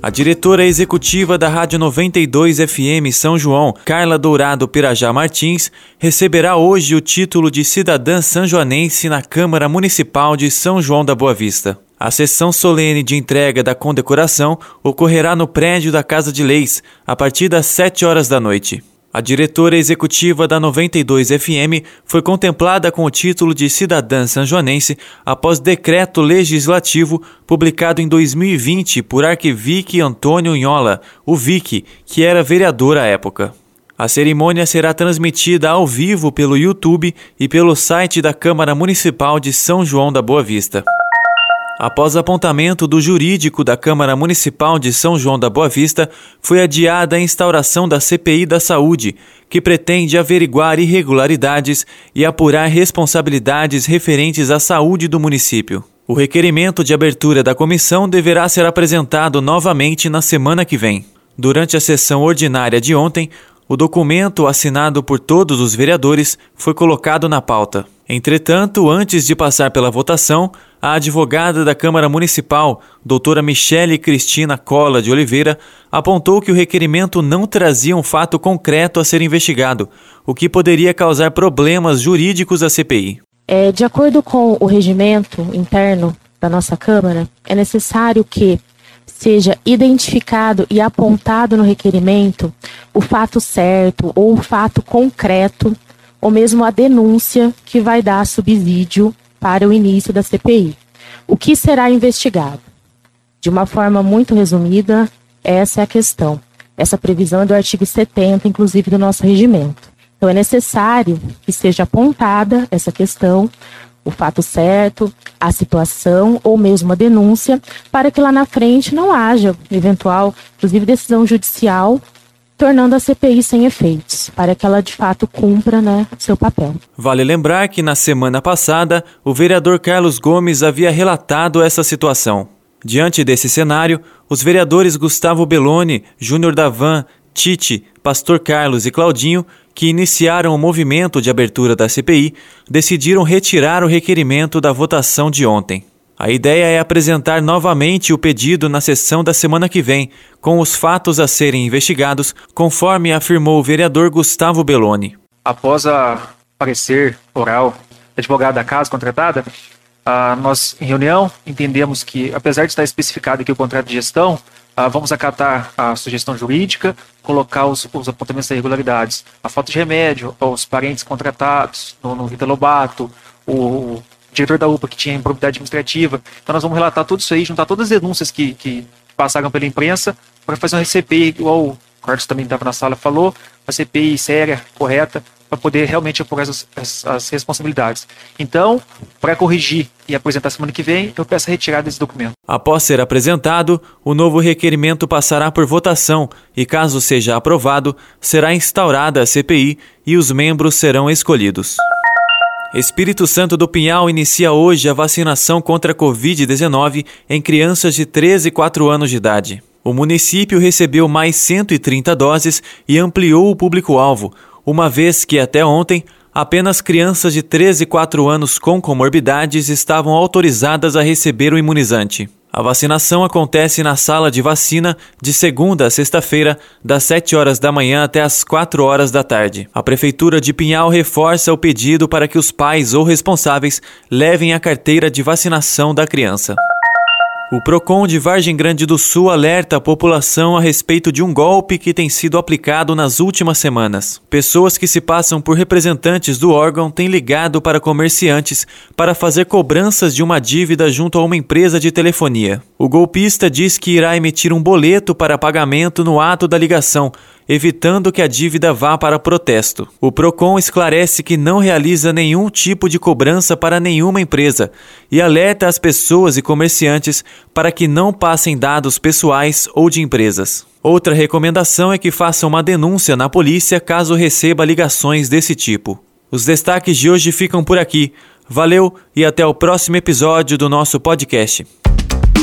A diretora executiva da Rádio 92 FM São João, Carla Dourado Pirajá Martins, receberá hoje o título de cidadã sanjoanense na Câmara Municipal de São João da Boa Vista. A sessão solene de entrega da condecoração ocorrerá no prédio da Casa de Leis, a partir das 7 horas da noite. A diretora executiva da 92 FM foi contemplada com o título de cidadã sanjoanense após decreto legislativo publicado em 2020 por Arquivique Antônio Inhola, o Vic, que era vereador à época. A cerimônia será transmitida ao vivo pelo YouTube e pelo site da Câmara Municipal de São João da Boa Vista. Após apontamento do jurídico da Câmara Municipal de São João da Boa Vista, foi adiada a instauração da CPI da Saúde, que pretende averiguar irregularidades e apurar responsabilidades referentes à saúde do município. O requerimento de abertura da comissão deverá ser apresentado novamente na semana que vem. Durante a sessão ordinária de ontem, o documento assinado por todos os vereadores foi colocado na pauta. Entretanto, antes de passar pela votação, a advogada da Câmara Municipal, doutora Michele Cristina Cola de Oliveira, apontou que o requerimento não trazia um fato concreto a ser investigado, o que poderia causar problemas jurídicos à CPI. É, de acordo com o regimento interno da nossa Câmara, é necessário que seja identificado e apontado no requerimento o fato certo ou o fato concreto, ou mesmo a denúncia que vai dar subsídio para o início da CPI. O que será investigado? De uma forma muito resumida, essa é a questão. Essa previsão é do artigo 70, inclusive, do nosso regimento. Então, é necessário que seja apontada essa questão, o fato certo, a situação ou mesmo a denúncia, para que lá na frente não haja eventual, inclusive, decisão judicial tornando a CPI sem efeitos, para que ela de fato cumpra né, seu papel. Vale lembrar que na semana passada o vereador Carlos Gomes havia relatado essa situação. Diante desse cenário, os vereadores Gustavo Belloni, Júnior Davan, Tite, Pastor Carlos e Claudinho, que iniciaram o movimento de abertura da CPI, decidiram retirar o requerimento da votação de ontem. A ideia é apresentar novamente o pedido na sessão da semana que vem, com os fatos a serem investigados, conforme afirmou o vereador Gustavo Belloni. Após a parecer oral da advogada da casa contratada, nós, em reunião, entendemos que, apesar de estar especificado aqui o contrato de gestão, vamos acatar a sugestão jurídica, colocar os, os apontamentos das irregularidades, a falta de remédio, os parentes contratados no, no Rita Lobato, o diretor da UPA que tinha improbidade administrativa. Então nós vamos relatar tudo isso aí, juntar todas as denúncias que, que passaram pela imprensa para fazer uma CPI, igual o Carlos também estava na sala falou, uma CPI séria, correta, para poder realmente apurar as, as, as responsabilidades. Então, para corrigir e apresentar semana que vem, eu peço a retirada desse documento. Após ser apresentado, o novo requerimento passará por votação e, caso seja aprovado, será instaurada a CPI e os membros serão escolhidos. Espírito Santo do Pinhal inicia hoje a vacinação contra a Covid-19 em crianças de 13 e 4 anos de idade. O município recebeu mais 130 doses e ampliou o público-alvo, uma vez que até ontem apenas crianças de 13 e 4 anos com comorbidades estavam autorizadas a receber o imunizante. A vacinação acontece na sala de vacina de segunda a sexta-feira, das 7 horas da manhã até as 4 horas da tarde. A Prefeitura de Pinhal reforça o pedido para que os pais ou responsáveis levem a carteira de vacinação da criança. O Procon de Vargem Grande do Sul alerta a população a respeito de um golpe que tem sido aplicado nas últimas semanas. Pessoas que se passam por representantes do órgão têm ligado para comerciantes para fazer cobranças de uma dívida junto a uma empresa de telefonia. O golpista diz que irá emitir um boleto para pagamento no ato da ligação, evitando que a dívida vá para protesto. O Procon esclarece que não realiza nenhum tipo de cobrança para nenhuma empresa e alerta as pessoas e comerciantes para que não passem dados pessoais ou de empresas. Outra recomendação é que faça uma denúncia na polícia caso receba ligações desse tipo. Os destaques de hoje ficam por aqui. Valeu e até o próximo episódio do nosso podcast.